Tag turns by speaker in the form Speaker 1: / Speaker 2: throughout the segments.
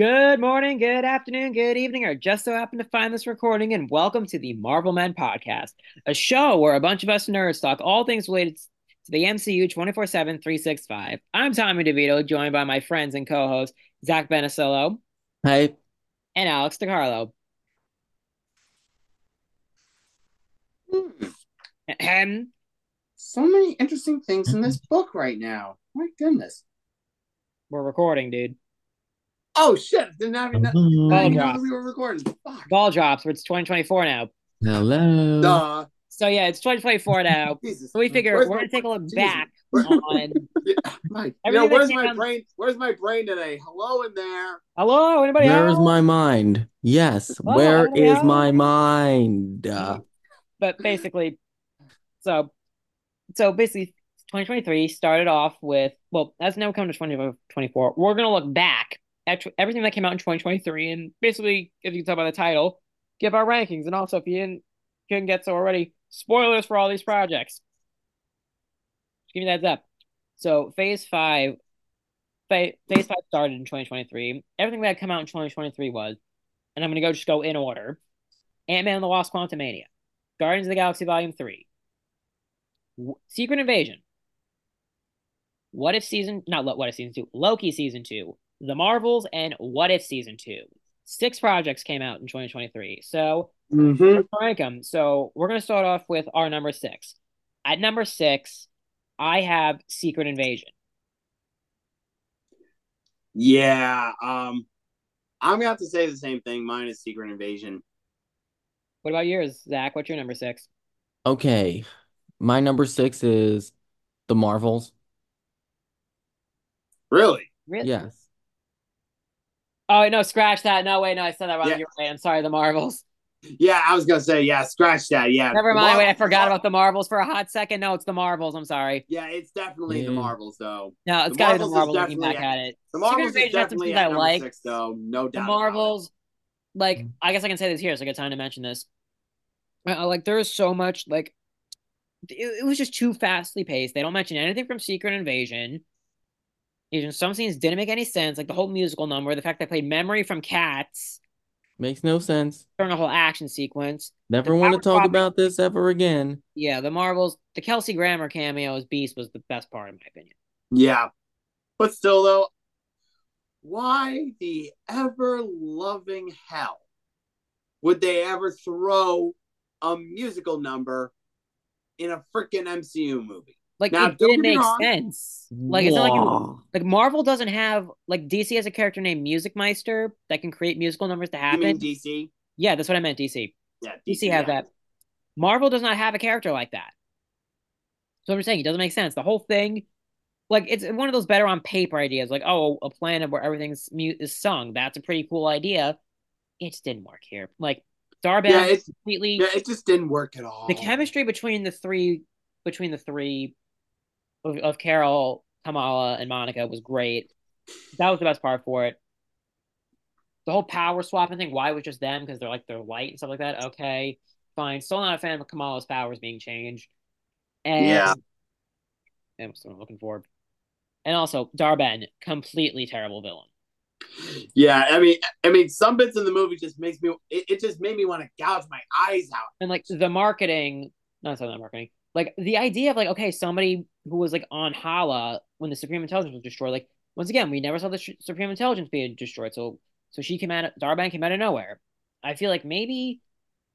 Speaker 1: Good morning, good afternoon, good evening, or just so happen to find this recording, and welcome to the Marvel Men Podcast, a show where a bunch of us nerds talk all things related to the MCU 24 7, 365. I'm Tommy DeVito, joined by my friends and co hosts, Zach Benesillo.
Speaker 2: Hi.
Speaker 1: And Alex DiCarlo.
Speaker 3: Hmm. so many interesting things in this book right now. My goodness.
Speaker 1: We're recording, dude.
Speaker 3: Oh shit! Didn't have enough. Ball drops. We were recording.
Speaker 1: Fuck. Ball drops. It's 2024 now.
Speaker 2: Hello.
Speaker 3: Duh.
Speaker 1: So yeah, it's 2024 now. Jesus. So we figure where's we're gonna take a look Jesus. back on.
Speaker 3: my, you know, where's my brain? Where's my brain today? Hello in there.
Speaker 1: Hello, anybody?
Speaker 2: Where's my mind? Yes. Hello, where is else? my mind? Uh,
Speaker 1: but basically, so so basically, 2023 started off with well, as now we come to 2024, we're gonna look back everything that came out in 2023, and basically, if you can tell by the title, give our rankings. And also, if you didn't couldn't get so already, spoilers for all these projects. Just give me that up. So Phase Five, Phase Five started in 2023. Everything that had come out in 2023 was, and I'm gonna go just go in order: Ant Man and the Wasp: Quantumania, Guardians of the Galaxy Volume Three, Secret Invasion, What If Season not What If Season Two, Loki Season Two, the Marvels, and What If Season 2. Six projects came out in 2023. So,
Speaker 3: mm-hmm.
Speaker 1: rank them. So, we're going to start off with our number six. At number six, I have Secret Invasion.
Speaker 3: Yeah. Um, I'm going to have to say the same thing. Mine is Secret Invasion.
Speaker 1: What about yours, Zach? What's your number six?
Speaker 2: Okay. My number six is The Marvels.
Speaker 3: Really?
Speaker 1: Really?
Speaker 2: Yes.
Speaker 1: Oh no, scratch that. No, wait, no, I said that wrong. Yeah. You're right. I'm sorry, the Marvels.
Speaker 3: Yeah, I was gonna say, yeah, scratch that. Yeah.
Speaker 1: Never mind. wait, I forgot about the Marvels for a hot second. No, it's the Marvels. I'm sorry.
Speaker 3: Yeah, it's definitely the Marvels though.
Speaker 1: No, it's gotta be the Marvels looking back at, it.
Speaker 3: The Marvels is definitely at I like. Six, though, no doubt.
Speaker 1: The Marvels, like, I guess I can say this here. It's a good time to mention this. Uh, like, there is so much like it, it was just too fastly paced. They don't mention anything from Secret Invasion. Even some scenes didn't make any sense, like the whole musical number, the fact that they played "Memory" from Cats
Speaker 2: makes no sense.
Speaker 1: During a whole action sequence,
Speaker 2: never want to talk about this ever again.
Speaker 1: Yeah, the Marvels, the Kelsey Grammer cameo as Beast was the best part, in my opinion.
Speaker 3: Yeah, but still, though, why the ever loving hell would they ever throw a musical number in a freaking MCU movie?
Speaker 1: Like now, it didn't make sense. Like it's not like like Marvel doesn't have like DC has a character named Music Meister that can create musical numbers to happen.
Speaker 3: DC?
Speaker 1: Yeah, that's what I meant. DC.
Speaker 3: Yeah,
Speaker 1: DC, DC has yeah. that. Marvel does not have a character like that. So I'm just saying it doesn't make sense. The whole thing, like it's one of those better on paper ideas. Like oh, a planet where everything's mute is sung. That's a pretty cool idea. It just didn't work here. Like Dar-Benn yeah, completely.
Speaker 3: Yeah, it just didn't work at all.
Speaker 1: The chemistry between the three between the three of, of Carol, Kamala, and Monica was great. That was the best part for it. The whole power swapping thing, why it was just them? Because they're like they're light and stuff like that. Okay, fine. Still not a fan of Kamala's powers being changed. And
Speaker 3: yeah.
Speaker 1: I'm still looking forward. And also Dar-Benn, completely terrible villain.
Speaker 3: Yeah, I mean, I mean, some bits in the movie just makes me. It, it just made me want to gouge my eyes out.
Speaker 1: And like the marketing, not saying that marketing, like the idea of like okay somebody who was like on Hala when the Supreme Intelligence was destroyed like once again we never saw the Supreme Intelligence being destroyed so so she came out of, Dar-Benn came out of nowhere. I feel like maybe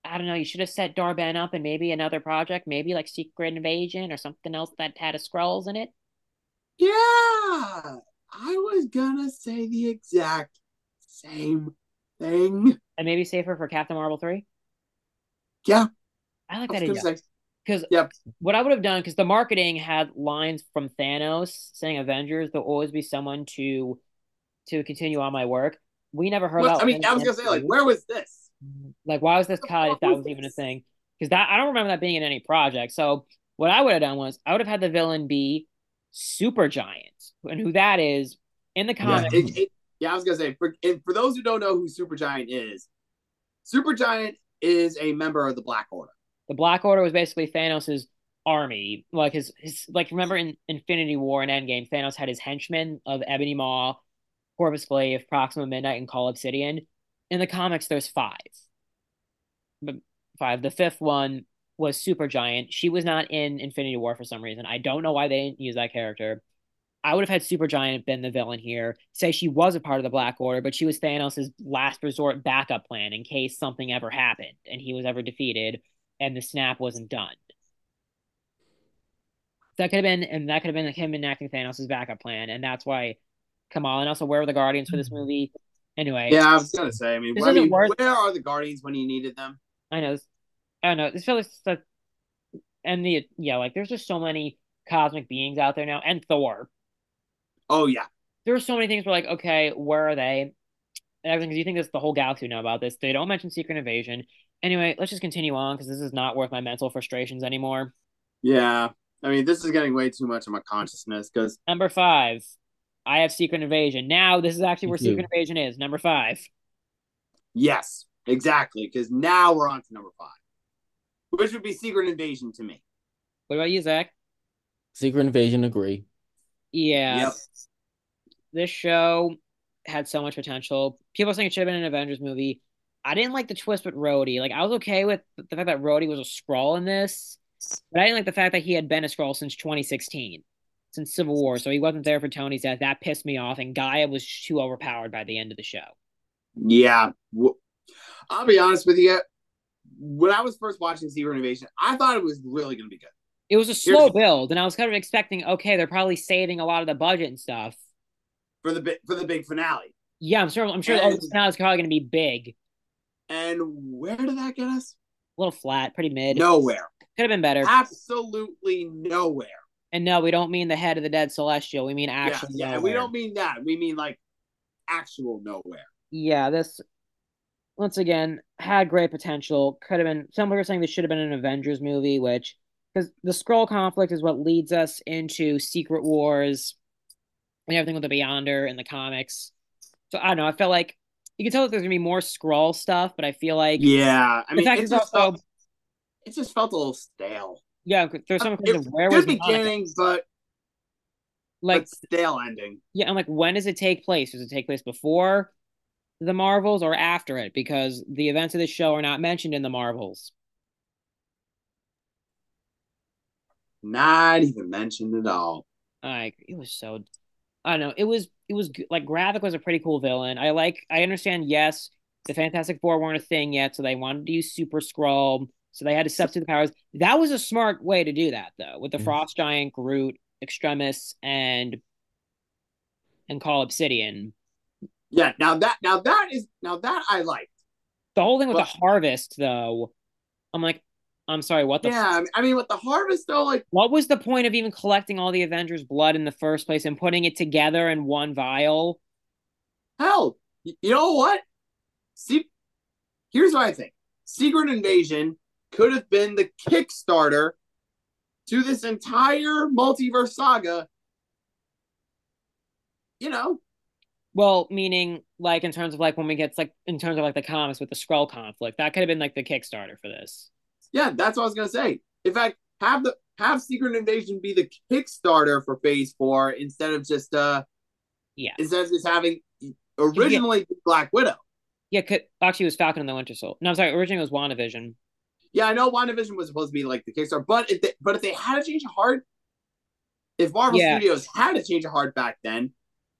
Speaker 1: I don't know you should have set Dar-Benn up and maybe another project maybe like Secret Invasion or something else that had a Skrulls in it.
Speaker 3: Yeah I was gonna say the exact same thing.
Speaker 1: And maybe save her for Captain Marvel three?
Speaker 3: Yeah.
Speaker 1: I like I that idea. Say, because yep. what I would have done, because the marketing had lines from Thanos saying Avengers, there'll always be someone to to continue on my work. We never heard
Speaker 3: well, I mean, I was gonna say, like, where was this? Mm-hmm.
Speaker 1: Like, why was this cut if that was, was even a thing? Because that I don't remember that being in any project. So what I would have done was I would have had the villain be Super Giant, and who that is in the comics.
Speaker 3: Yeah, it, it, yeah I was gonna say for for those who don't know who Super Giant is, Super Giant is a member of the Black Order
Speaker 1: the Black Order was basically Thanos's army. Like his his like remember in Infinity War and Endgame, Thanos had his henchmen of Ebony Maw Corvus Glaive, Proxima Midnight, and Cull Obsidian. In the comics, there's five. Five. The fifth one was Super Giant. She was not in Infinity War for some reason. I don't know why they didn't use that character. I would have had Super Giant been the villain here. Say she was a part of the Black Order, but she was Thanos' last resort backup plan in case something ever happened and he was ever defeated and the snap wasn't done. That could have been, and that could have been like him enacting Thanos' backup plan, and that's why Kamala. And also, where were the Guardians for this mm-hmm. movie? Anyway,
Speaker 3: yeah, I was gonna say. I mean, I mean worth... where are the Guardians when you needed them?
Speaker 1: I know. I don't know. This feels like, and the yeah, like there's just so many cosmic beings out there now, and Thor.
Speaker 3: Oh yeah,
Speaker 1: there's so many things. We're like, okay, where are they? And everything because you think this the whole galaxy know about this. They don't mention Secret Invasion. Anyway, let's just continue on because this is not worth my mental frustrations anymore.
Speaker 3: Yeah, I mean, this is getting way too much of my consciousness because
Speaker 1: number five, I have Secret Invasion. Now this is actually where Secret Invasion is. Number five.
Speaker 3: Yes, exactly. Because now we're on to number five, which would be Secret Invasion to me.
Speaker 1: What about you, Zach?
Speaker 2: Secret Invasion, agree.
Speaker 1: Yeah. Yep. This show had so much potential. People saying it should have been an Avengers movie. I didn't like the twist with Rhodey. Like I was okay with the fact that Rhodey was a Skrull in this, but I didn't like the fact that he had been a Skrull since 2016 since Civil War, so he wasn't there for Tony's death. That pissed me off, and G'iah was too overpowered by the end of the show.
Speaker 3: Yeah, I'll be honest with you. When I was first watching Secret Invasion, I thought it was really going to be good.
Speaker 1: It was a slow Here's... build, and I was kind of expecting, okay, they're probably saving a lot of the budget and stuff
Speaker 3: for the big for the big finale.
Speaker 1: Yeah, I'm sure. I'm sure and, the finale is probably going to be big.
Speaker 3: And where did that get us?
Speaker 1: A little flat, pretty mid.
Speaker 3: Nowhere.
Speaker 1: Could have been better.
Speaker 3: Absolutely nowhere.
Speaker 1: And no, we don't mean the head of the dead celestial. We mean actual.
Speaker 3: Yeah, yeah we don't mean that. We mean like actual nowhere.
Speaker 1: Yeah, this once again had great potential. Could have been. Some people are saying this should have been an Avengers movie, which because the Skrull conflict is what leads us into Secret Wars and everything with the Beyonder in the comics. So I don't know. I felt like you can tell that there's gonna be more Skrull stuff, but I feel like
Speaker 3: yeah, I mean, it just, also, felt, it just felt a little stale.
Speaker 1: Yeah, there's some uh,
Speaker 3: it, of where was beginning, but like but stale ending.
Speaker 1: Yeah, I'm like, when does it take place? Does it take place before the Marvels or after it? Because the events of this show are not mentioned in the Marvels.
Speaker 3: Not even mentioned at all.
Speaker 1: Like it was so, I don't know. It was it was like Gravik was a pretty cool villain. I like. I understand. Yes, the Fantastic Four weren't a thing yet, so they wanted to use Super Skrull, so they had to substitute the powers. That was a smart way to do that, though, with the mm-hmm. Frost Giant, Groot, Extremis, and and Cull Obsidian.
Speaker 3: Yeah, now that now that is now that I liked.
Speaker 1: The whole thing with but, the harvest, though, I'm like, I'm sorry, what the?
Speaker 3: Yeah, f- I mean, with the harvest, though, like,
Speaker 1: what was the point of even collecting all the Avengers' blood in the first place and putting it together in one vial?
Speaker 3: Hell, you know what? See, here's what I think: Secret Invasion could have been the Kickstarter to this entire multiverse saga. You know.
Speaker 1: Well, meaning like in terms of like when we get like in terms of like the comics with the Skrull conflict, that could have been like the Kickstarter for this.
Speaker 3: Yeah, that's what I was gonna say. In fact, have the have Secret Invasion be the Kickstarter for Phase Four instead of just uh
Speaker 1: yeah
Speaker 3: instead of just having originally yeah. Black Widow.
Speaker 1: Yeah, actually, it was Falcon and the Winter Soldier. No, I'm sorry. Originally, it was WandaVision.
Speaker 3: Yeah, I know WandaVision was supposed to be like the Kickstarter, but if they, but if they had to change a heart, if Marvel yeah. Studios had to change a heart back then,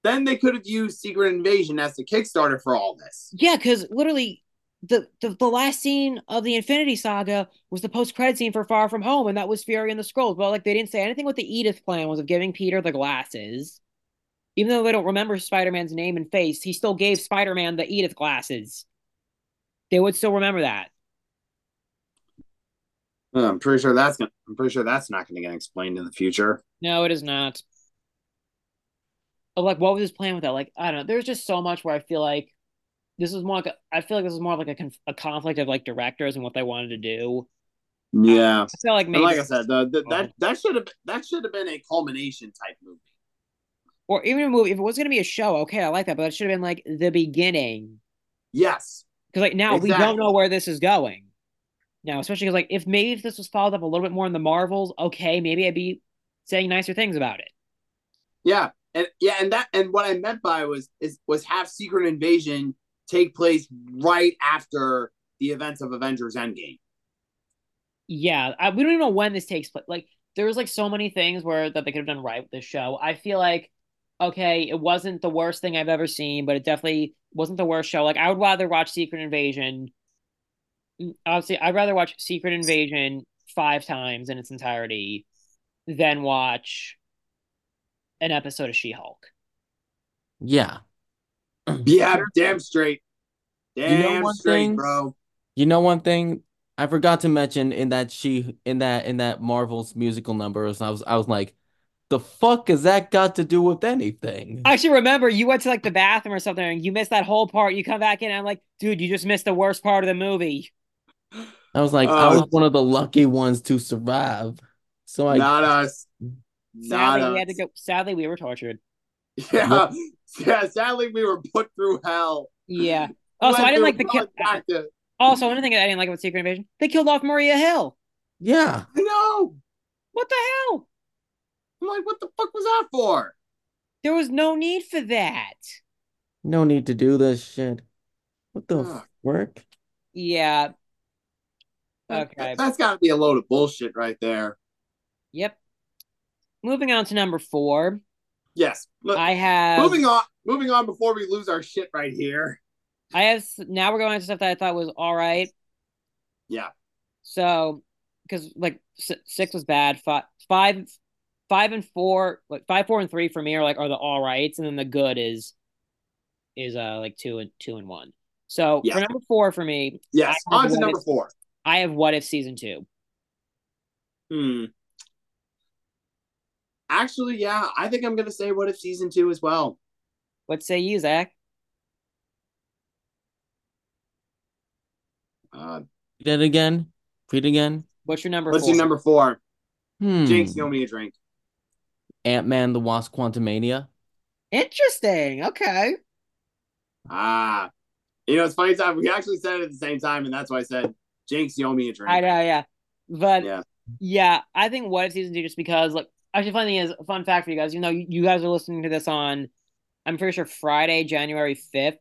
Speaker 3: then they could have used Secret Invasion as the Kickstarter for all this.
Speaker 1: Yeah, because literally the, the the last scene of the Infinity Saga was the post credit scene for Far From Home, and that was Fury and the Skrulls. But like they didn't say anything what the Edith plan was of giving Peter the glasses. Even though they don't remember Spider Man's name and face, he still gave Spider Man the Edith glasses. They would still remember that.
Speaker 3: Hmm, I'm pretty sure that's gonna, I'm pretty sure that's not going to get explained in the future.
Speaker 1: No, it is not. like, what was his plan with that? Like, I don't know. There's just so much where I feel like this is more like a, I feel like this is more like a, a conflict of like directors and what they wanted to do.
Speaker 3: Yeah,
Speaker 1: I feel like maybe,
Speaker 3: like I said, the, the, that that should have that should have been a culmination type movie,
Speaker 1: or even a movie. If it was going to be a show, okay, I like that, but it should have been like the beginning.
Speaker 3: Yes,
Speaker 1: because like now exactly. we don't know where this is going now, especially because like if maybe if this was followed up a little bit more in the Marvels, okay, maybe I'd be saying nicer things about it.
Speaker 3: Yeah, and yeah, and that and what I meant by was is was have Secret Invasion take place right after the events of Avengers Endgame.
Speaker 1: Yeah, I, we don't even know when this takes place. Like there was like so many things where that they could have done right with this show. I feel like okay, it wasn't the worst thing I've ever seen, but it definitely wasn't the worst show. Like I would rather watch Secret Invasion. Mm, obviously, I'd rather watch Secret Invasion five times in its entirety than watch an episode of She Hulk.
Speaker 2: Yeah.
Speaker 3: Yeah, damn straight. Damn
Speaker 2: You know one
Speaker 3: straight,
Speaker 2: thing?
Speaker 3: bro.
Speaker 2: You know one thing I forgot to mention in that she in that in that Marvel's musical numbers, I was I was like, the fuck has that got to do with anything?
Speaker 1: I actually remember you went to like the bathroom or something and you missed that whole part. You come back in and I'm like, dude, you just missed the worst part of the movie.
Speaker 2: I was like, I
Speaker 3: Uh,
Speaker 2: was one of the lucky ones to survive. So I
Speaker 3: Not us. Not
Speaker 1: Sadly, we had to go. Sadly, we were tortured.
Speaker 3: Yeah. Yeah, sadly we were put through hell.
Speaker 1: Yeah. Also,
Speaker 3: Went
Speaker 1: I didn't like the kill.
Speaker 3: hell
Speaker 1: Also, another thing I didn't like about Secret Invasion, they killed off Maria Hill.
Speaker 2: yeah.
Speaker 3: I know.
Speaker 1: What the hell?
Speaker 3: I'm like, what the fuck was that for?
Speaker 1: There was no need for that.
Speaker 2: No need to do this shit. What the
Speaker 3: Ugh.
Speaker 2: frick?
Speaker 1: Yeah. Okay.
Speaker 3: That's got to be a load of bullshit right there.
Speaker 1: Yep. Moving on to number four,
Speaker 3: Yes. Look,
Speaker 1: I have.
Speaker 3: moving on. Moving on before we lose our shit right here.
Speaker 1: I have. Now we're going to stuff that I thought was all right.
Speaker 3: Yeah.
Speaker 1: So, because like six was bad, five, five, five and four, like five, four, and three for me are like are the all rights, and then the good is is uh like two and two and one. So
Speaker 3: Yeah.
Speaker 1: for number four for me,
Speaker 3: Yes. On to number
Speaker 1: if-
Speaker 3: four.
Speaker 1: I have what if season two.
Speaker 3: Hmm. Actually, yeah, I think I'm gonna say what if season two as well.
Speaker 1: What say you, Zach?
Speaker 3: Uh,
Speaker 2: Read it again. Read it again.
Speaker 1: What's your number
Speaker 3: let's
Speaker 1: four?
Speaker 3: do number four.
Speaker 2: Hmm.
Speaker 3: Jinx, you owe me a drink.
Speaker 2: Ant-Man the Wasp Quantumania.
Speaker 1: Interesting. Okay.
Speaker 3: Ah, you know it's funny. Time we actually said it at the same time, and that's why I said Jinx, you owe me a drink.
Speaker 1: I know, yeah. But
Speaker 3: Yeah.
Speaker 1: Yeah, I think what if season two just because like actually funny thing is a fun fact for you guys, you know, you, you guys are listening to this on I'm pretty sure Friday, January fifth.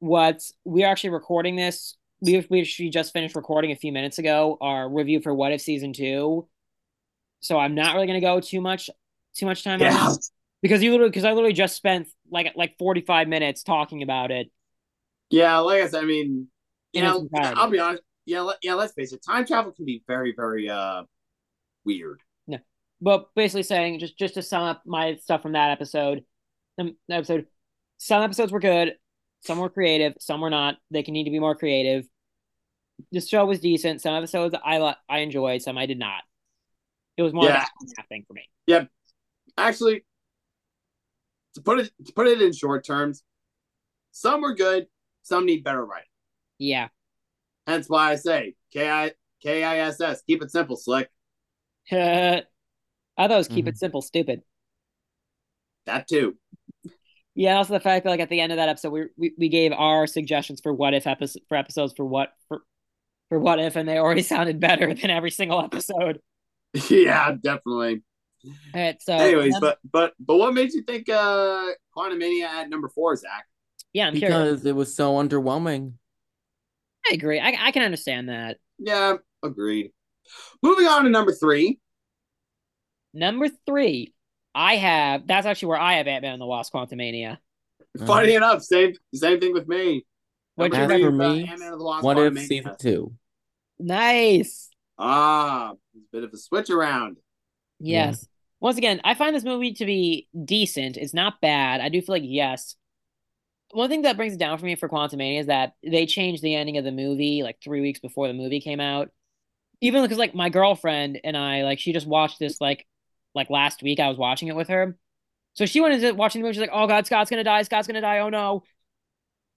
Speaker 1: What we're actually recording this. We we actually just finished recording a few minutes ago our review for What If Season Two. So I'm not really gonna go too much too much time on
Speaker 3: Yeah.
Speaker 1: this because you literally because I literally just spent like like 45 minutes talking about it.
Speaker 3: Yeah, like I said, I mean, you know. I'll be honest. Yeah, let, yeah. Let's face it. Time travel can be very, very uh weird.
Speaker 1: No, but basically saying just just to sum up my stuff from that episode um, episode some episodes were good some were creative some were not they can need to be more creative the show was decent some episodes i i enjoyed some i did not it was more
Speaker 3: Yeah.
Speaker 1: of a thing for me Yeah,
Speaker 3: Actually, to put it to put it in short terms, some were good, some need better writing.
Speaker 1: yeah
Speaker 3: Hence why I say K I K I S S. Keep it simple, slick.
Speaker 1: i thought it was keep
Speaker 2: Mhm.
Speaker 1: it simple stupid
Speaker 3: That too.
Speaker 1: yeah also the fact that like at the end of that episode we we, we gave our suggestions for what if episode for episodes for what for for what if and they already sounded better than every single episode
Speaker 3: yeah, definitely.
Speaker 1: All right, so
Speaker 3: Anyways,
Speaker 1: num-
Speaker 3: but but but what made you think uh Quantumania at number four, Zach?
Speaker 1: yeah i'm curious
Speaker 2: Because it was so underwhelming.
Speaker 1: I agree. I I can understand that.
Speaker 3: Yeah, agreed. Moving on to number three.
Speaker 1: Number three, I have. That's actually where I have Ant Man and the Wasp: Quantumania.
Speaker 3: Funny enough, same same thing with me.
Speaker 1: What's
Speaker 3: Number
Speaker 1: your
Speaker 2: for
Speaker 3: uh,
Speaker 2: me,
Speaker 3: Ant-Man and the Wasp:
Speaker 2: What if
Speaker 3: Quantumania.
Speaker 2: season two?
Speaker 1: Nice.
Speaker 3: Ah, it's a bit of a switch around.
Speaker 1: Yes. Once again, I find this movie to be decent. It's not bad. I do feel like yes. One thing that brings it down for me for Quantumania is that they changed the ending of the movie like three weeks before the movie came out. Even because like my girlfriend and I like she just watched this like like last week. I was watching it with her, so she went into watching the movie. She's like, "Oh God, Scott's gonna die! Scott's gonna die! Oh no!"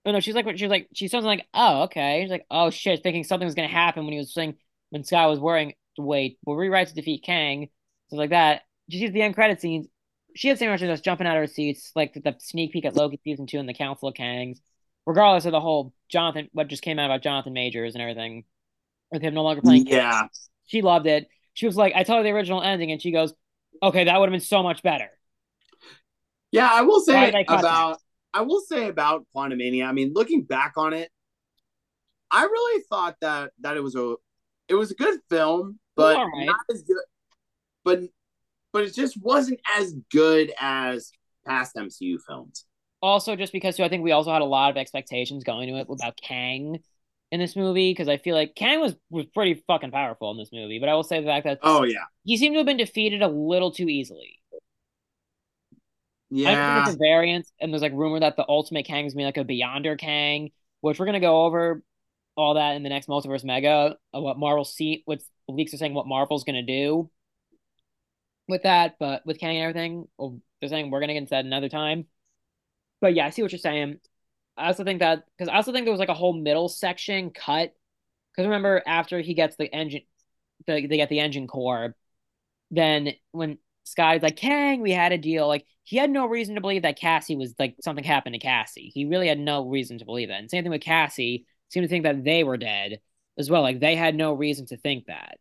Speaker 1: Oh no, she's like, she's like, she sounds like, "Oh okay." She's like, "Oh shit," thinking something was gonna happen when he was saying when Scott was wearing. Wait, we'll rewrite to defeat Kang, stuff like that. She sees the end credit scenes. She had the same reaction as jumping out of her seats, like the, sneak peek at Loki season two and the Council of Kangs. Regardless of the whole Jonathan, what just came out about Jonathan Majors and everything, with him no longer playing.
Speaker 3: Yeah,
Speaker 1: She loved it. She was like, I told her the original ending, and she goes, "Okay, that would have been so much better."
Speaker 3: Yeah, I will say
Speaker 1: did I cut
Speaker 3: about I will say about Quantumania. I mean, looking back on it, I really thought that that it was a it was a good film, but
Speaker 1: right.
Speaker 3: not as good. But but it just wasn't as good as past MCU films.
Speaker 1: Also, just because too, I think we also had a lot of expectations going to it about Kang in this movie because I feel like Kang was was pretty fucking powerful in this movie. But I will say the fact that
Speaker 3: Oh yeah,
Speaker 1: he seemed to have been defeated a little too easily. Yeah. I think
Speaker 3: yeah,
Speaker 1: it's a variant, and there's like rumor that the ultimate Kang is gonna be like a Beyonder Kang, which we're gonna go over all that in the next multiverse mega uh, what Marvel see what leaks are saying what Marvel's gonna do with that, but with Kang and everything, well, they're saying we're gonna get into that another time. But yeah, I see what you're saying. I also think that because I also think there was like a whole middle section cut. Because remember, after he gets the engine, the, they get the engine core, then when Sky's like, Kang, we had a deal. Like he had no reason to believe that Cassie was like something happened to Cassie. He really had no reason to believe that. And same thing with Cassie, seemed to think that they were dead as well. Like they had no reason to think that.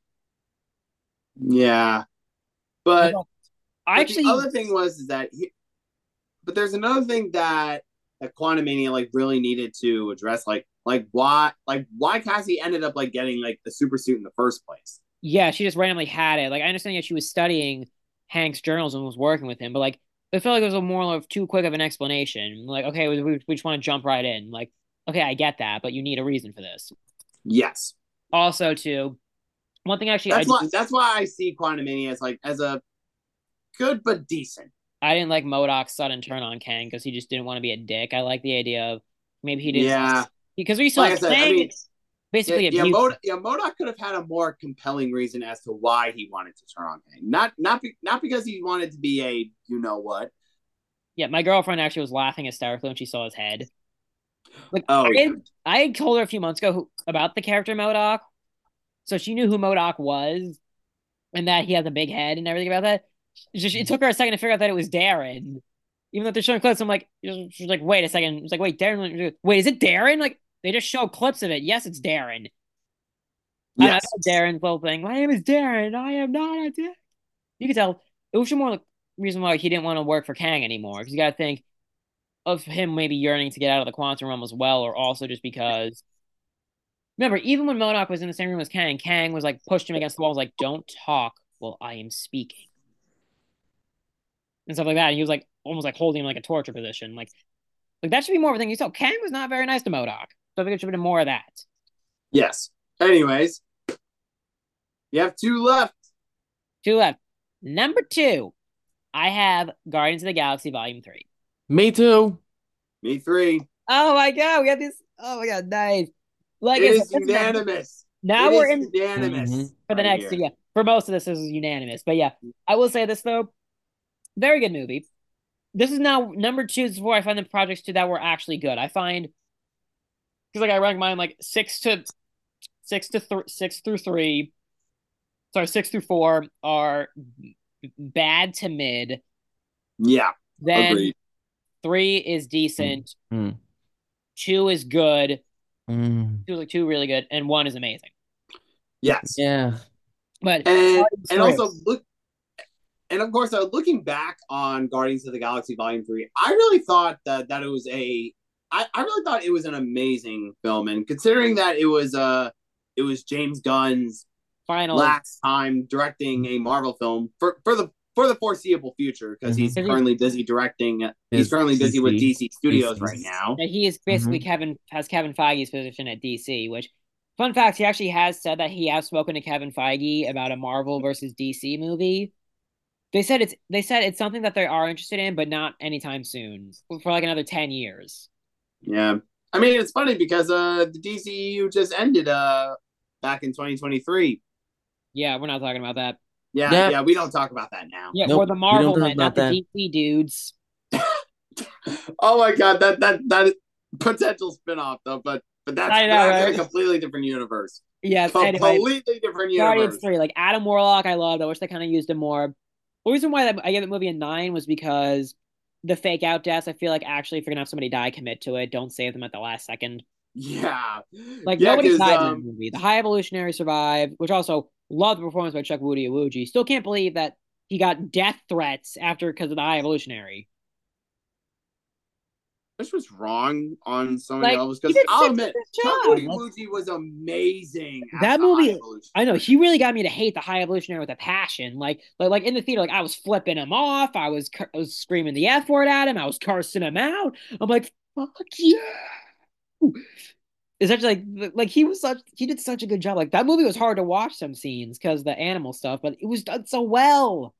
Speaker 3: yeah. But,
Speaker 1: I actually,
Speaker 3: the other thing was is that he, but there's another thing that that Quantumania like really needed to address, like like why like why Cassie ended up like getting like the super suit in the first place.
Speaker 1: yeah, she just randomly had it. Like I understand that she was studying Hank's journals and was working with him, but like it felt like it was a more of too quick of an explanation. Like, okay, we, we just want to jump right in. Like, okay, I get that, but you need a reason for this.
Speaker 3: Yes,
Speaker 1: Also, too, one thing actually I,
Speaker 3: that's why
Speaker 1: do-
Speaker 3: that's why I see Quantumania as like as a good but decent.
Speaker 1: I didn't like MODOK's sudden turn on Kang because he just didn't want to be a dick. I like the idea of maybe he didn't.
Speaker 3: Yeah.
Speaker 1: Because we saw
Speaker 3: Like I said, I mean,
Speaker 1: basically
Speaker 3: yeah, yeah, Mod- yeah, MODOK could have had a more compelling reason as to why he wanted to turn on Kang. Not not be, not because he wanted to be a you know what.
Speaker 1: Yeah, my girlfriend actually was laughing hysterically when she saw his head. Like,
Speaker 3: Oh,
Speaker 1: I,
Speaker 3: yeah.
Speaker 1: I told her a few months ago who, about the character MODOK, so she knew who MODOK was, and that he has a big head and everything about that. Just, it took her a second to figure out that it was Darren, even though they're showing clips. I'm like, she's like, wait a second. It's like, wait, Darren. Wait, is it Darren? Like, they just show clips of it. Yes, it's Darren. I know,
Speaker 3: Yes.
Speaker 1: that's Darren's little thing. My name is Darren. I am not a dick. You can tell it was more like reason why he didn't want to work for Kang anymore. Because you got to think of him maybe yearning to get out of the quantum realm as well, or also just because. Remember, even when MODOK was in the same room as Kang, Kang was like pushed him against the wall, was like, "Don't talk while I am speaking," and stuff like that. And he was like almost like holding him like a torture position, like like that should be more of a thing. You saw Kang was not very nice to MODOK, so I think it should have been more of that.
Speaker 3: Yes. Anyways, you have two left.
Speaker 1: Two left. Number two, I have Guardians of the Galaxy Volume Three.
Speaker 2: Me too.
Speaker 3: Me three.
Speaker 1: Oh my god, we got this. Oh my god, nice. Like
Speaker 3: It
Speaker 1: I
Speaker 3: is
Speaker 1: said,
Speaker 3: unanimous.
Speaker 1: now
Speaker 3: It
Speaker 1: we're
Speaker 3: is
Speaker 1: in
Speaker 3: unanimous
Speaker 2: Mhm.
Speaker 1: for the
Speaker 3: right
Speaker 1: next.
Speaker 3: here.
Speaker 1: Yeah, for most of this, this is unanimous. But yeah, I will say this though, very good movie. This is now number two. This is where I find the projects two that were actually good. I find because like I rank mine like six to six to th- six through three. Sorry, six through four are bad to mid.
Speaker 3: Yeah,
Speaker 1: Then
Speaker 3: agreed.
Speaker 1: three is decent.
Speaker 2: Mm.
Speaker 1: Two is good.
Speaker 2: Mm.
Speaker 1: Two like two really good, and one is amazing.
Speaker 3: Yes.
Speaker 2: Yeah.
Speaker 1: But
Speaker 3: and and also look and of course uh, looking back on guardians of the galaxy volume 3 i really thought that that it was a I, I really thought it was an amazing film and considering that it was uh it was james gunn's
Speaker 1: final
Speaker 3: last time directing a marvel film for for the for the foreseeable future because he's
Speaker 1: Mhm.
Speaker 3: currently busy directing he's currently busy with
Speaker 2: DC.
Speaker 3: dc studios
Speaker 2: DC.
Speaker 3: right now
Speaker 1: that he is basically Kevin has Kevin Feige's position at DC. Which fun fact, he actually has said that he has spoken to Kevin Feige about a Marvel versus DC movie. They said it's they said it's something that they are interested in, but not anytime soon for like another ten years.
Speaker 3: yeah i mean it's funny because uh the dcu just ended uh back in 2023
Speaker 1: Yeah, we're not talking about that.
Speaker 3: Yeah
Speaker 2: Yeah.
Speaker 3: yeah we don't talk about that now
Speaker 1: Yeah,
Speaker 2: Nope,
Speaker 1: or the
Speaker 2: we
Speaker 1: Marvel
Speaker 2: don't talk
Speaker 1: men, not
Speaker 2: about
Speaker 1: the DC dudes.
Speaker 3: Oh my god, that that that is potential spinoff though, but but that's,
Speaker 1: I know,
Speaker 3: that's
Speaker 1: right?
Speaker 3: a completely different universe.
Speaker 1: Yes,
Speaker 3: Co-
Speaker 1: anyway.
Speaker 3: completely different
Speaker 1: Guardians
Speaker 3: universe.
Speaker 1: three, like Adam Warlock, I loved. I wish they kind of used him more. The reason why I gave the movie a nine was because the fake out deaths. I feel like actually, if you're gonna have somebody die, commit to it. Don't save them at the last second.
Speaker 3: Yeah,
Speaker 1: Like
Speaker 3: yeah,
Speaker 1: nobody
Speaker 3: 'cause,
Speaker 1: died in
Speaker 3: um,
Speaker 1: that movie. The High Evolutionary survived, which also loved the performance by Chukwudi Iwuji. Still can't believe that he got death threats after because of the High Evolutionary.
Speaker 3: This was wrong on some
Speaker 1: Like, he
Speaker 3: because I'll admit
Speaker 1: job.
Speaker 3: Iwuji was amazing.
Speaker 1: That movie- I know he really got me to hate the High Evolutionary with a passion. Like, like, like in the theater, like I was flipping him off. I was, I was screaming the F word at him. I was cursing him out. I'm like, fuck yeah. It's actually like, like he was such, he did such a good job. Like that movie was hard to watch some scenes because the animal stuff, but it was done so well.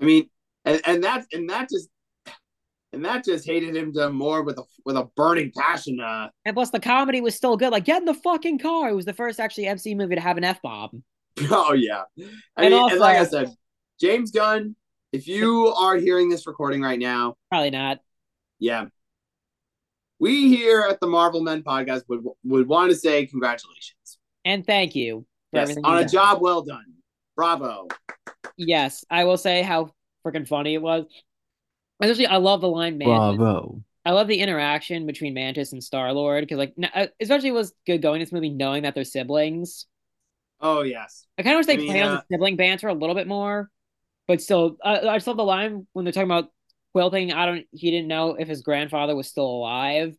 Speaker 3: I mean, and, and that and that just and that just hated him to more with a with a burning passion. Uh,
Speaker 1: And plus, the comedy was still good. Like, get in the fucking car. It was the first actually MC movie to have an F bomb.
Speaker 3: oh yeah, I
Speaker 1: And
Speaker 3: mean,
Speaker 1: also-
Speaker 3: and like I said, James Gunn. If you are hearing this recording right now,
Speaker 1: Probably not.
Speaker 3: yeah, we here at the Marvel Men podcast would would want to say congratulations.
Speaker 1: And thank you for
Speaker 3: Yes, on
Speaker 1: you've
Speaker 3: a
Speaker 1: done.
Speaker 3: job well done. Bravo.
Speaker 1: Yes, I will say how freaking funny it was. Especially, I love the line Mantis.
Speaker 2: Bravo.
Speaker 1: I love the interaction between Mantis and Star Lord because, like, uh, especially it was good going this movie knowing that they're siblings.
Speaker 3: Oh yes.
Speaker 1: I kind of wish they
Speaker 3: I mean,
Speaker 1: play on
Speaker 3: uh,
Speaker 1: the sibling banter a little bit more, but still, uh, I just love the line when they're talking about Quilting, I don't he didn't know if his grandfather was still alive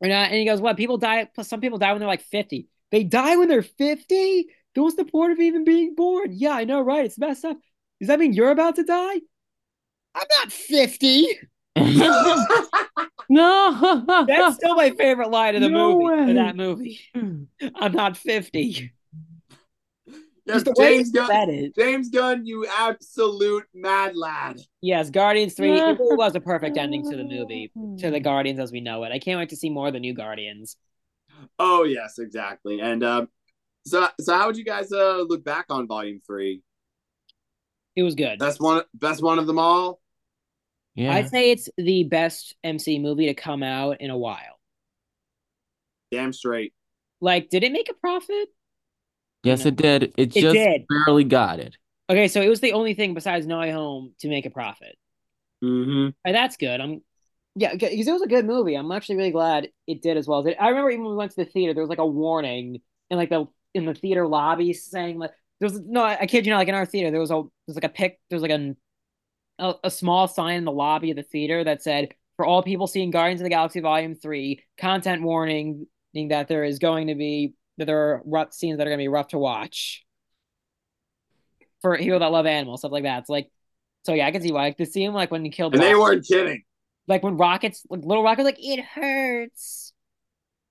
Speaker 1: or not. And he goes, What people die plus some people die when they're like 50. They die when they're 50? What's the point of even being born? Yeah, I know, right? It's messed up. Does that mean you're about to die? I'm not 50.
Speaker 2: no.
Speaker 1: That's still my favorite line of the
Speaker 2: no
Speaker 1: movie.
Speaker 2: Way.
Speaker 1: Of that movie. Hmm. I'm not
Speaker 3: 50.
Speaker 1: Just the
Speaker 3: James
Speaker 1: he
Speaker 3: Gunn.
Speaker 1: said it.
Speaker 3: James Gunn, you absolute mad lad.
Speaker 1: Yes, Guardians 3, it was a perfect ending to the movie, to the Guardians as we know it. I can't wait to see more of the new Guardians.
Speaker 3: Oh yes, exactly. And um, so so how would you guys uh look back on Volume Three?
Speaker 1: It was good.
Speaker 3: Best one, best one of them all.
Speaker 2: Yeah.
Speaker 1: I'd say it's the best MC movie to come out in a while.
Speaker 3: Damn straight.
Speaker 1: Like, did it make a profit?
Speaker 2: Yes, it did. It
Speaker 1: It
Speaker 2: just
Speaker 1: did.
Speaker 2: barely got it.
Speaker 1: Okay, so it was the only thing besides No Way Home to make a profit.
Speaker 3: Mm-hmm.
Speaker 1: And that's good. I'm yeah, because it was a good movie. I'm actually really glad it did as well as it. I remember even when we went to the theater, there was like a warning in like the in the theater lobby saying like there was no, I kid you not, like in our theater there was a there's like a pic, there's like a, a a small sign in the lobby of the theater that said for all people seeing Guardians of the Galaxy Volume Three, content warning that there is going to be that there are rough scenes that are going to be rough to watch for people that love animals, stuff like that. It's like, so yeah, I can see why. Like the scene like when he killed
Speaker 3: And they weren't kidding.
Speaker 1: like when Rockets, like little Rocket, like it hurts.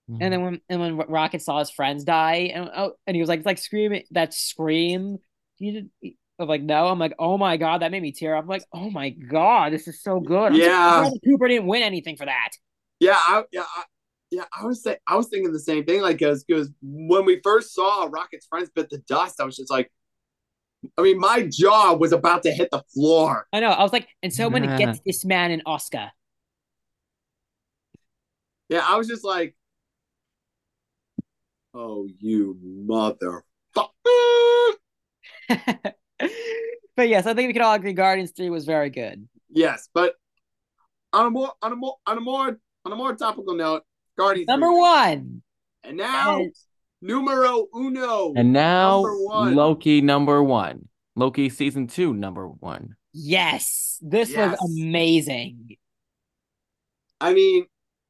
Speaker 2: Mm-hmm.
Speaker 1: And then when and when Rocket saw his friends die, and oh, and he was like it's like screaming that scream. He did of like no, I'm like oh my god, that made me tear up. I'm like oh my god, this is so good. I'm
Speaker 3: Yeah.
Speaker 1: surprised Cooper didn't win anything for that.
Speaker 3: Yeah, I, yeah, I, yeah. I was say, I was thinking the same thing. Like, because because when we first saw Rocket's friends bit the dust, I was just like, I mean, my jaw was about to hit the floor.
Speaker 1: I know. I was like, and so when it
Speaker 2: Yeah.
Speaker 1: gets this man an Oscar.
Speaker 3: Yeah, I was just like, oh, you mother.
Speaker 1: but yes, I think we can all agree Guardians Three was very good.
Speaker 3: Yes, but on a more on a more on a more on a more topical note, Guardians
Speaker 1: Number
Speaker 3: three.
Speaker 1: one.
Speaker 3: and now
Speaker 1: Yes.
Speaker 3: numero uno.
Speaker 2: And now
Speaker 3: Number one.
Speaker 2: Loki number one. Loki season two number one.
Speaker 1: Yes, this
Speaker 3: Yes.
Speaker 1: was amazing.
Speaker 3: I mean,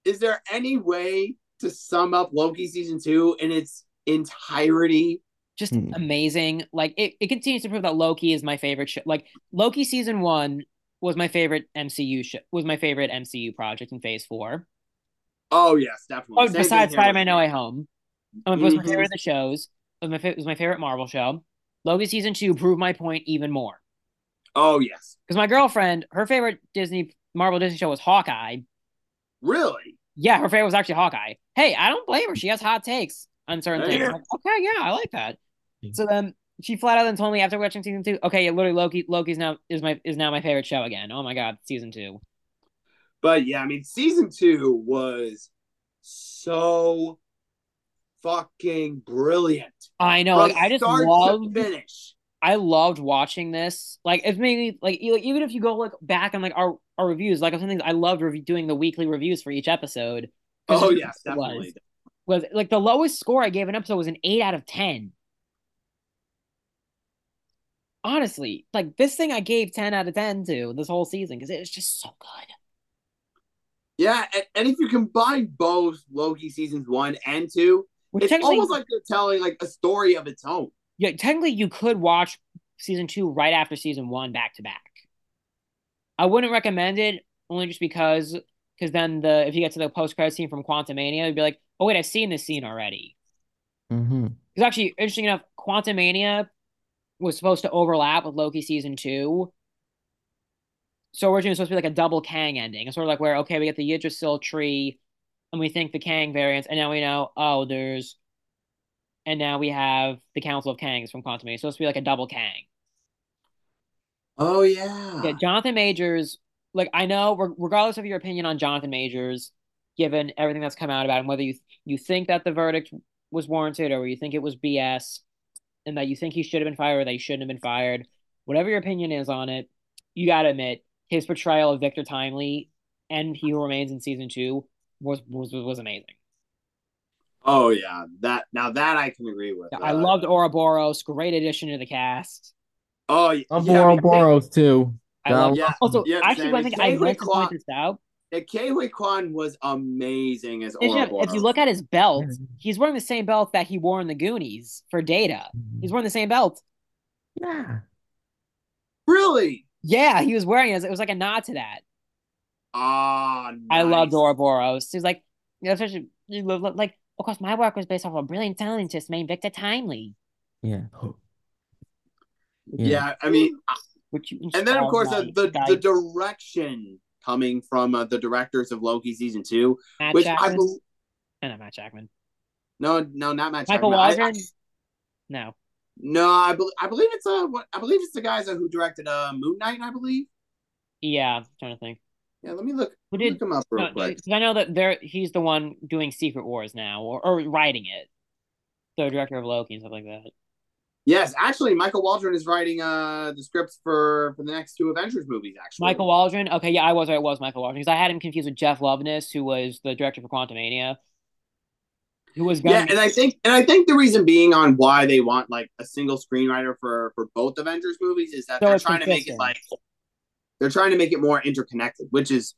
Speaker 3: is there any way to sum up Loki season two in its entirety?
Speaker 1: just
Speaker 2: Hmm.
Speaker 1: amazing. Like it, it continues to prove that Loki is my favorite show. Like Loki season one was my favorite MCU show. Was my favorite MCU project in Phase Four.
Speaker 3: Oh yes, definitely.
Speaker 1: Oh,
Speaker 3: Same
Speaker 1: besides
Speaker 3: here
Speaker 1: Spider Man No
Speaker 3: me.
Speaker 1: Way Home, um, it was my
Speaker 3: Mhm.
Speaker 1: favorite of the shows. It was my it was my favorite Marvel show. Loki season two proved my point even more
Speaker 3: Oh yes,
Speaker 1: because my girlfriend, her favorite Disney Marvel Disney show was Hawkeye.
Speaker 3: really.
Speaker 1: Yeah, her favorite was actually Hawkeye. Hey, I don't blame her. She has hot takes on certain things. Like, okay, yeah, I like that. So then she flat out then told me after watching season two, okay, literally Loki Loki's now is my is now my favorite show again. Oh my god, season two.
Speaker 3: But yeah, I mean, season two was so fucking brilliant.
Speaker 1: I know, like I just loved
Speaker 3: finish.
Speaker 1: I loved watching this. Like it's maybe like even if you go look back on like our our reviews, like some things I loved doing the weekly reviews for each episode.
Speaker 3: Oh yes,
Speaker 1: was-
Speaker 3: definitely.
Speaker 1: was like the lowest score I gave an episode was an eight out of ten. Honestly, like this thing I gave ten out of ten to this whole season because it was just so good.
Speaker 3: Yeah, and, and if you combine both Loki seasons one and two,
Speaker 1: Which
Speaker 3: it's almost like they're telling like a story of its own.
Speaker 1: yeah, technically you could watch season two right after season one back to back. I wouldn't recommend it only just because because then the if you get to the post credit scene from Quantumania, you'd be like, oh wait, I've seen this scene already.
Speaker 2: hmm
Speaker 1: Because actually, interesting enough, Quantumania was supposed to overlap with Loki season two. So originally it was supposed to be like a double Kang ending. It's sort of like where, okay, we get the Yggdrasil tree and we think the Kang variants, and now we know, oh, there's and now we have the Council of Kangs from Quantum. So it's supposed to be like a double Kang.
Speaker 3: Oh yeah.
Speaker 1: Yeah, Jonathan Majors, like I know, regardless of your opinion on Jonathan Majors, given everything that's come out about him, whether you you think that the verdict was warranted or you think it was BS, and that you think he should have been fired or that he shouldn't have been fired, whatever your opinion is on it, you gotta admit his portrayal of Victor Timely and He Who Remains in season two was was was amazing.
Speaker 3: Oh yeah. That now that I can agree with.
Speaker 1: I
Speaker 3: Uh,
Speaker 1: loved Ouroboros, great addition to the cast.
Speaker 3: Oh yeah.
Speaker 2: Love
Speaker 3: yeah, I mean,
Speaker 2: Ouroboros too.
Speaker 1: I love.
Speaker 3: Yeah,
Speaker 1: Also,
Speaker 3: yeah,
Speaker 1: actually,
Speaker 3: Sammy,
Speaker 1: I think I
Speaker 3: Kei
Speaker 1: meant to point this out.
Speaker 3: Yeah, Ke Huy Quan was amazing as
Speaker 1: If you-
Speaker 3: Ouroboros.
Speaker 1: if you look at his belt,
Speaker 2: Mhm.
Speaker 1: he's wearing the same belt that he wore in the Goonies for Data. He's wearing the same belt.
Speaker 2: Yeah.
Speaker 3: really,
Speaker 1: Yeah, he was wearing it. It was like a nod to that.
Speaker 3: ah,
Speaker 1: I
Speaker 3: nice.
Speaker 1: loved Ouroboros. He's like, you know, especially you lo- lo- like, of course, my work was based off of a brilliant scientist named Victor Timely,
Speaker 2: Yeah.
Speaker 3: Yeah, I mean,
Speaker 1: which you
Speaker 3: and then of course
Speaker 1: my
Speaker 3: the the, the direction coming from uh, the directors of Loki season two,
Speaker 1: Matt
Speaker 3: which I
Speaker 1: Jackman.
Speaker 3: bel
Speaker 1: No, not Matt Jackman.
Speaker 3: no no not Matt
Speaker 1: Michael
Speaker 3: Jackman. I- I-
Speaker 1: No,
Speaker 3: no, I, bel I believe it's uh what I believe it's the guys who directed uh Moon Knight. I believe.
Speaker 1: yeah, I'm trying to think.
Speaker 3: Yeah, let me look.
Speaker 1: Who did?
Speaker 3: look him up real
Speaker 1: No,
Speaker 3: quick.
Speaker 1: I know that there he's the one doing Secret Wars now, or, or writing it. The director of Loki and stuff like that.
Speaker 3: Yes, actually, Michael Waldron is writing uh the scripts for for the next two Avengers movies. Actually,
Speaker 1: Michael Waldron. Okay, yeah, I was right. It was Michael Waldron because I had him confused with Jeff Loveness, who was the director for Quantumania, who was
Speaker 3: Yeah, and I think and I think the reason being on why they want like a single screenwriter for for both Avengers movies is that
Speaker 1: So
Speaker 3: they're trying to make it like they're trying to make it more interconnected, which is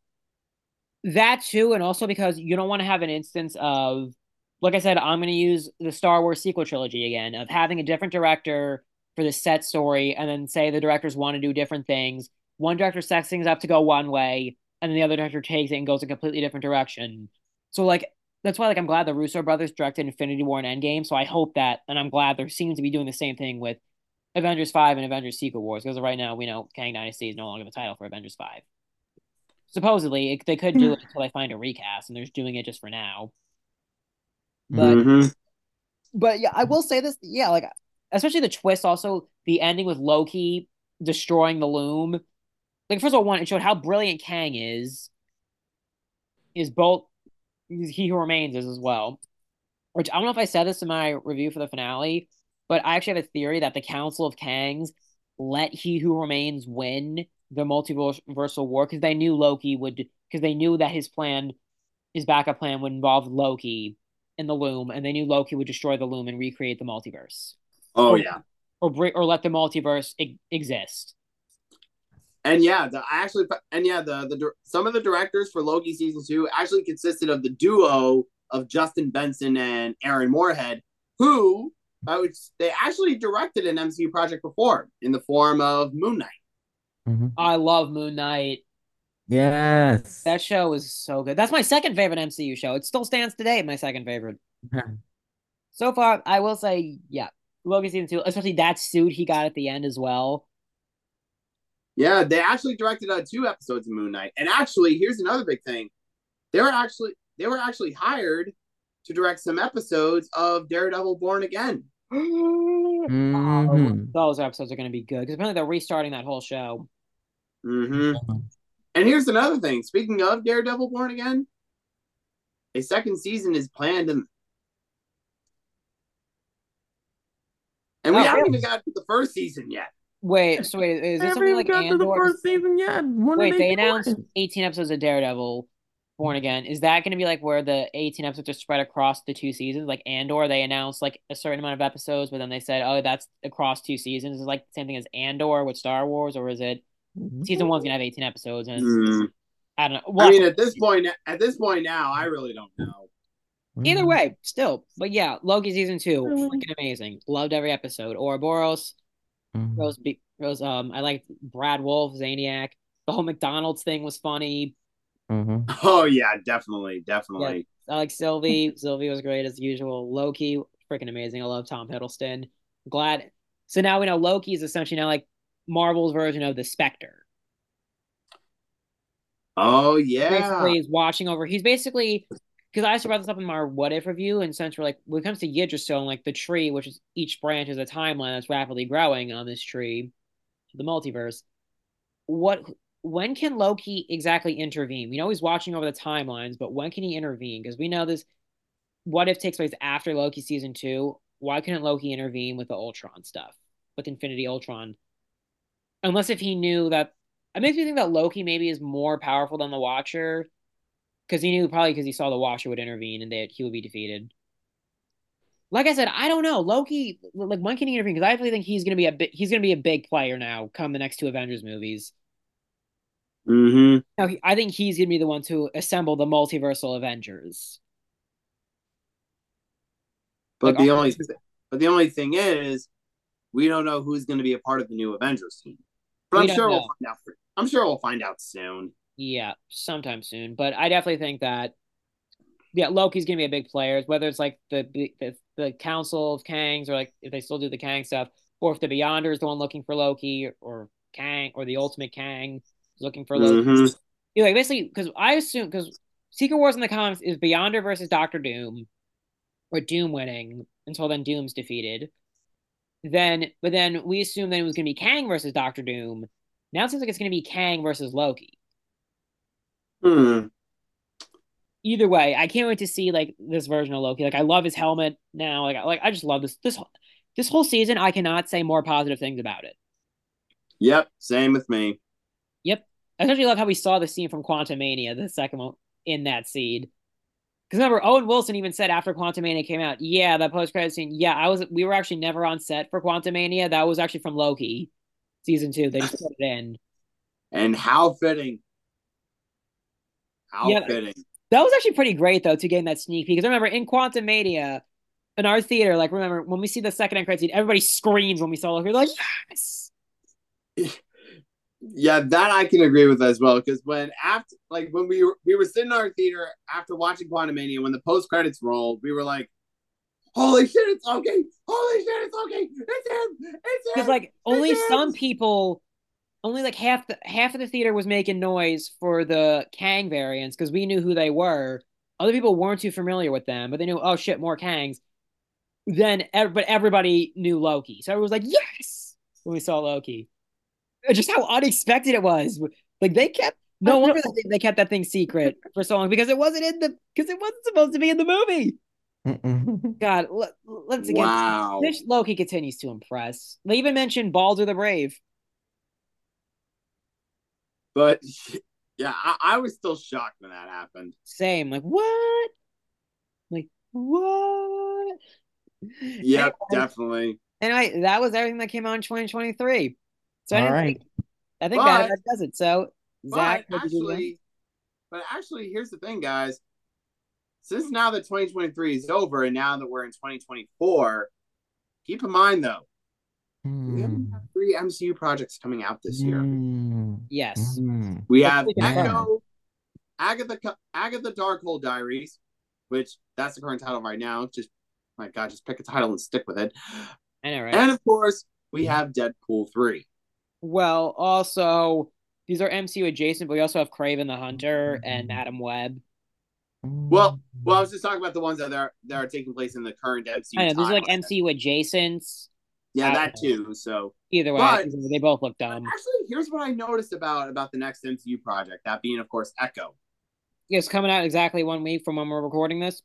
Speaker 1: that too, and also because you don't want to have an instance of, like I said, I'm going to use the Star Wars sequel trilogy again of having a different director for the set story, and then say the directors want to do different things. One director sets things up to go one way, and then the other director takes it and goes a completely different direction. So like that's why like I'm glad the Russo brothers directed Infinity War and Endgame. So I hope that, and I'm glad there seems to be doing the same thing with Avengers Five and Avengers Secret Wars because right now we know Kang Dynasty is no longer the title for Avengers Five. Supposedly, it, they could do it until they find a recast, and they're just doing it just for now. But
Speaker 3: Mhm.
Speaker 1: but yeah, I will say this. Yeah, like especially the twist. Also, the ending with Loki destroying the loom. Like first of all, one it showed how brilliant Kang is. Is both he who remains is as well. Which I don't know if I said this in my review for the finale, but I actually have a theory that the Council of Kangs let He Who Remains win the multiversal war because they knew Loki would because they knew that his plan, his backup plan would involve Loki in the loom, and they knew Loki would destroy the loom and recreate the multiverse,
Speaker 3: oh yeah,
Speaker 1: or or let the multiverse e- exist.
Speaker 3: And yeah, the I actually and yeah the the dir- some of the directors for Loki season two actually consisted of the duo of Justin Benson and Aaron Moorhead, who I would they actually directed an MCU project before in the form of Moon Knight.
Speaker 2: Mhm.
Speaker 1: I love Moon Knight.
Speaker 2: Yes.
Speaker 1: That show is so good. That's my second favorite MCU show. It still stands today, my second favorite. So far, I will say, yeah, Loki season two, especially that suit he got at the end as well.
Speaker 3: Yeah, they actually directed uh, two episodes of Moon Knight. And actually, here's another big thing. They were actually they were actually hired to direct some episodes of Daredevil Born Again.
Speaker 2: Mhm.
Speaker 1: Those episodes are going to be good because apparently they're restarting that whole show.
Speaker 3: hmm And here's another thing. Speaking of Daredevil Born Again, a second season is planned and and we
Speaker 1: Oh,
Speaker 3: haven't
Speaker 1: really?
Speaker 3: even got to the first season yet.
Speaker 1: Wait, so wait, is this something
Speaker 2: even
Speaker 1: like
Speaker 2: got to the
Speaker 1: Andor?
Speaker 2: first season yet. When
Speaker 1: Wait, they
Speaker 2: doing
Speaker 1: announced
Speaker 2: it?
Speaker 1: 18 episodes of Daredevil Born Again. Is that going to be like where the 18 episodes are spread across the two seasons? Like Andor, they announced like a certain amount of episodes, but then they said, oh, that's across two seasons. Is it like the same thing as Andor with Star Wars, or is it season one's going to have 18 episodes? And
Speaker 3: Hmm.
Speaker 1: I don't know. Well,
Speaker 3: I mean, at this point, at this point now, I really don't know.
Speaker 1: either way, still. But yeah, Loki season two, freaking amazing. Loved every episode. Ouroboros,
Speaker 2: Mhm.
Speaker 1: Rose, B- Rose. Um, I liked Brad Wolfe, Zaniac. The whole McDonald's thing was funny.
Speaker 2: Mhm.
Speaker 3: Oh yeah, definitely, definitely.
Speaker 1: I like Sylvie. Sylvie was great as usual. Loki, freaking amazing. I love Tom Hiddleston. Glad. So now we know Loki is essentially now like Marvel's version of the Spectre.
Speaker 3: Oh yeah.
Speaker 1: Basically, he's watching over. He's basically because I asked about this up in my what if review, and since we're like when it comes to Yggdrasil, like the tree, which is each branch is a timeline that's rapidly growing on this tree, the multiverse. What when can Loki exactly intervene? We know he's watching over the timelines, but when can he intervene? Because we know this what if takes place after Loki season two. Why couldn't Loki intervene with the Ultron stuff, with Infinity Ultron? Unless if he knew that it makes me think that Loki maybe is more powerful than the Watcher, because he knew probably because he saw the Watcher would intervene and that he would be defeated. Like I said, I don't know Loki. Like when can he intervene? Because I really think he's gonna be a bit. He's gonna be a big player now. Come the next two Avengers movies.
Speaker 3: Mm-hmm.
Speaker 1: Now he- I think he's gonna be the one to assemble the multiversal Avengers.
Speaker 3: But
Speaker 1: Like,
Speaker 3: the only, but the only thing is, we don't know who's going to be a part of the new Avengers team. But
Speaker 1: We
Speaker 3: I'm sure
Speaker 1: know.
Speaker 3: we'll find out. I'm sure we'll find out soon.
Speaker 1: Yeah, sometime soon. But I definitely think that yeah, Loki's gonna be a big player. Whether it's like the the, the Council of Kangs or like if they still do the Kang stuff, or if the Beyonder is the one looking for Loki, or Kang or the Ultimate Kang is looking for Loki.
Speaker 3: Mhm.
Speaker 1: You know, like basically because I assume because Secret Wars in the comics is Beyonder versus Doctor Doom, or Doom winning until then Doom's defeated. Then, but then we assume that it was gonna be Kang versus Doctor Doom. Now it seems like it's gonna be Kang versus Loki.
Speaker 3: Hmm.
Speaker 1: either way, I can't wait to see like this version of Loki. Like I love his helmet now. Like I like I just love this this this whole season. I cannot say more positive things about it.
Speaker 3: Yep. Same with me.
Speaker 1: Yep. I especially love how we saw the scene from Quantumania, the second one in that seed. Because remember, Owen Wilson even said after Quantumania came out, yeah, that post credit scene, yeah, I was we were actually never on set for Quantumania. That was actually from Loki season two. They just put it in.
Speaker 3: And how fitting. How
Speaker 1: Yeah.
Speaker 3: fitting.
Speaker 1: That was actually pretty great though to gain that sneak peek. Because remember in Quantumania, in our theater, like remember when we see the second end credit scene, everybody screams when we saw Loki. We're like, yes.
Speaker 3: Yeah, that I can agree with as well. Because when after, like when we were we were sitting in our theater after watching Quantumania, when the post credits rolled, we were like, "Holy shit, it's okay! Holy shit, it's okay! It's him! It's him!"
Speaker 1: Because like only
Speaker 3: It
Speaker 1: some people, only like half the half of the theater was making noise for the Kang variants because we knew who they were. Other people weren't too familiar with them, but they knew, oh shit, more Kangs. Then, but everybody knew Loki, so everyone was like, yes, when we saw Loki. Just how unexpected it was. Like they kept. No
Speaker 2: I
Speaker 1: wonder they, they kept that thing secret for so long because it wasn't in the because it wasn't supposed to be in the movie.
Speaker 2: Mm-mm.
Speaker 1: God, let, let's again.
Speaker 3: wow.
Speaker 1: This Loki continues to impress. They even mentioned Balder the Brave.
Speaker 3: But yeah, I, I was still shocked when that happened.
Speaker 1: Same. Like, what? Like, what?
Speaker 3: Yep,
Speaker 1: Anyway,
Speaker 3: definitely.
Speaker 1: anyway, that was everything that came out in 2023. So I,
Speaker 2: All
Speaker 1: didn't
Speaker 2: right.
Speaker 1: think, I think that
Speaker 3: But-
Speaker 1: about does it. So, Zach,
Speaker 3: But
Speaker 1: what did you do?
Speaker 3: actually, but actually, here's the thing, guys. Since now that 2023 is over, and now that we're in 2024, keep in mind though, we have
Speaker 2: Mm.
Speaker 3: Three MCU projects coming out this year.
Speaker 2: Mm.
Speaker 1: yes.
Speaker 2: Mm.
Speaker 3: We have
Speaker 1: Hopefully.
Speaker 3: Echo, Agatha, Agatha Darkhold Diaries, which that's the current title right now. Just my God, just pick a title and stick with it.
Speaker 1: I know, right?
Speaker 3: And of course, we have Deadpool three.
Speaker 1: well, also, these are MCU adjacent, but we also have Kraven the Hunter and Madame Web.
Speaker 3: Well, well, I was just talking about the ones that are that are taking place in the current MCU.
Speaker 1: I know, these are like. MCU adjacents.
Speaker 3: Yeah, that
Speaker 1: know.
Speaker 3: too. So
Speaker 1: Either way,
Speaker 3: But-
Speaker 1: they both look dumb.
Speaker 3: actually, here's what I noticed about about the next MCU project. That being, of course, Echo.
Speaker 1: It's coming out exactly one week from when we're recording this.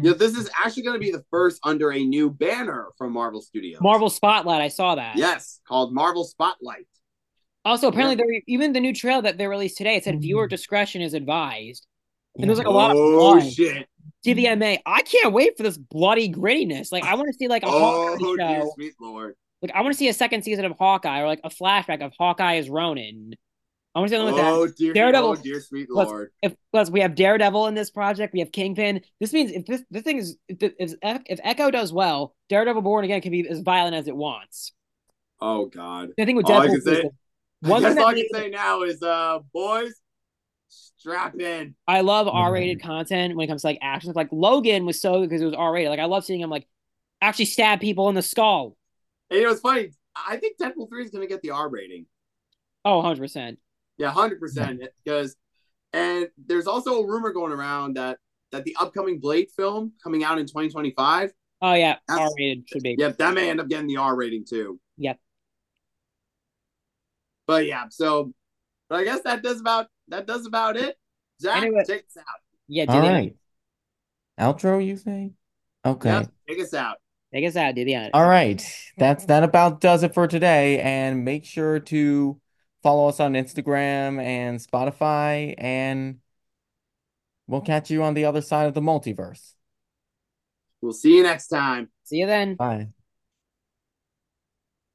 Speaker 3: Yeah, this is actually going to be the first under a new banner from Marvel Studios.
Speaker 1: Marvel Spotlight, I saw that.
Speaker 3: Yes, called Marvel Spotlight.
Speaker 1: Also, apparently, there even the new trail that they released today, it said
Speaker 2: Mhm.
Speaker 1: viewer discretion is advised. And there's like a lot of
Speaker 3: oh
Speaker 1: blood.
Speaker 3: shit!
Speaker 1: TVMA. I can't wait for this bloody grittiness. Like, I want to see like a
Speaker 3: Oh
Speaker 1: Hawkeye
Speaker 3: dear
Speaker 1: show.
Speaker 3: sweet lord!
Speaker 1: Like, I want to see a second season of Hawkeye or like a flashback of Hawkeye as Ronin. I want to say with that.
Speaker 3: Oh dear,
Speaker 1: Daredevil-
Speaker 3: oh dear, sweet lord.
Speaker 1: If plus we have Daredevil in this project, we have Kingpin. This means if this this thing is if if, if Echo does well, Daredevil Born Again can be as violent as it wants.
Speaker 3: Oh god.
Speaker 1: The thing with
Speaker 3: All I can say-
Speaker 1: one
Speaker 3: I
Speaker 1: thing
Speaker 3: guess all I can say now is, uh, boys, strap in.
Speaker 1: I love
Speaker 2: Mhm.
Speaker 1: R-rated content when it comes to like action. Like Logan was so because it was R-rated. Like I love seeing him like actually stab people in the skull.
Speaker 3: And it was funny. I think Deadpool three is going to get the R rating.
Speaker 1: Oh, 100 percent.
Speaker 3: Yeah, hundred percent. Because, and there's also a rumor going around that that the upcoming Blade film coming out in 2025,
Speaker 1: Oh yeah, R-rated should be.
Speaker 3: yeah, that may end up getting the R rating too.
Speaker 1: Yep.
Speaker 3: But yeah, so, but I guess that does about that does about it. Zach,
Speaker 1: Anyway.
Speaker 3: take us out.
Speaker 1: Yeah, do
Speaker 2: All
Speaker 1: the.
Speaker 2: Outro, you say? Okay.
Speaker 3: Yeah, take us out.
Speaker 1: Take us out. Do the end.
Speaker 2: All right. That's that about does it for today. And make sure to follow us on Instagram and Spotify. And we'll catch you on the other side of the multiverse.
Speaker 3: We'll see you next time.
Speaker 1: See you then.
Speaker 2: Bye.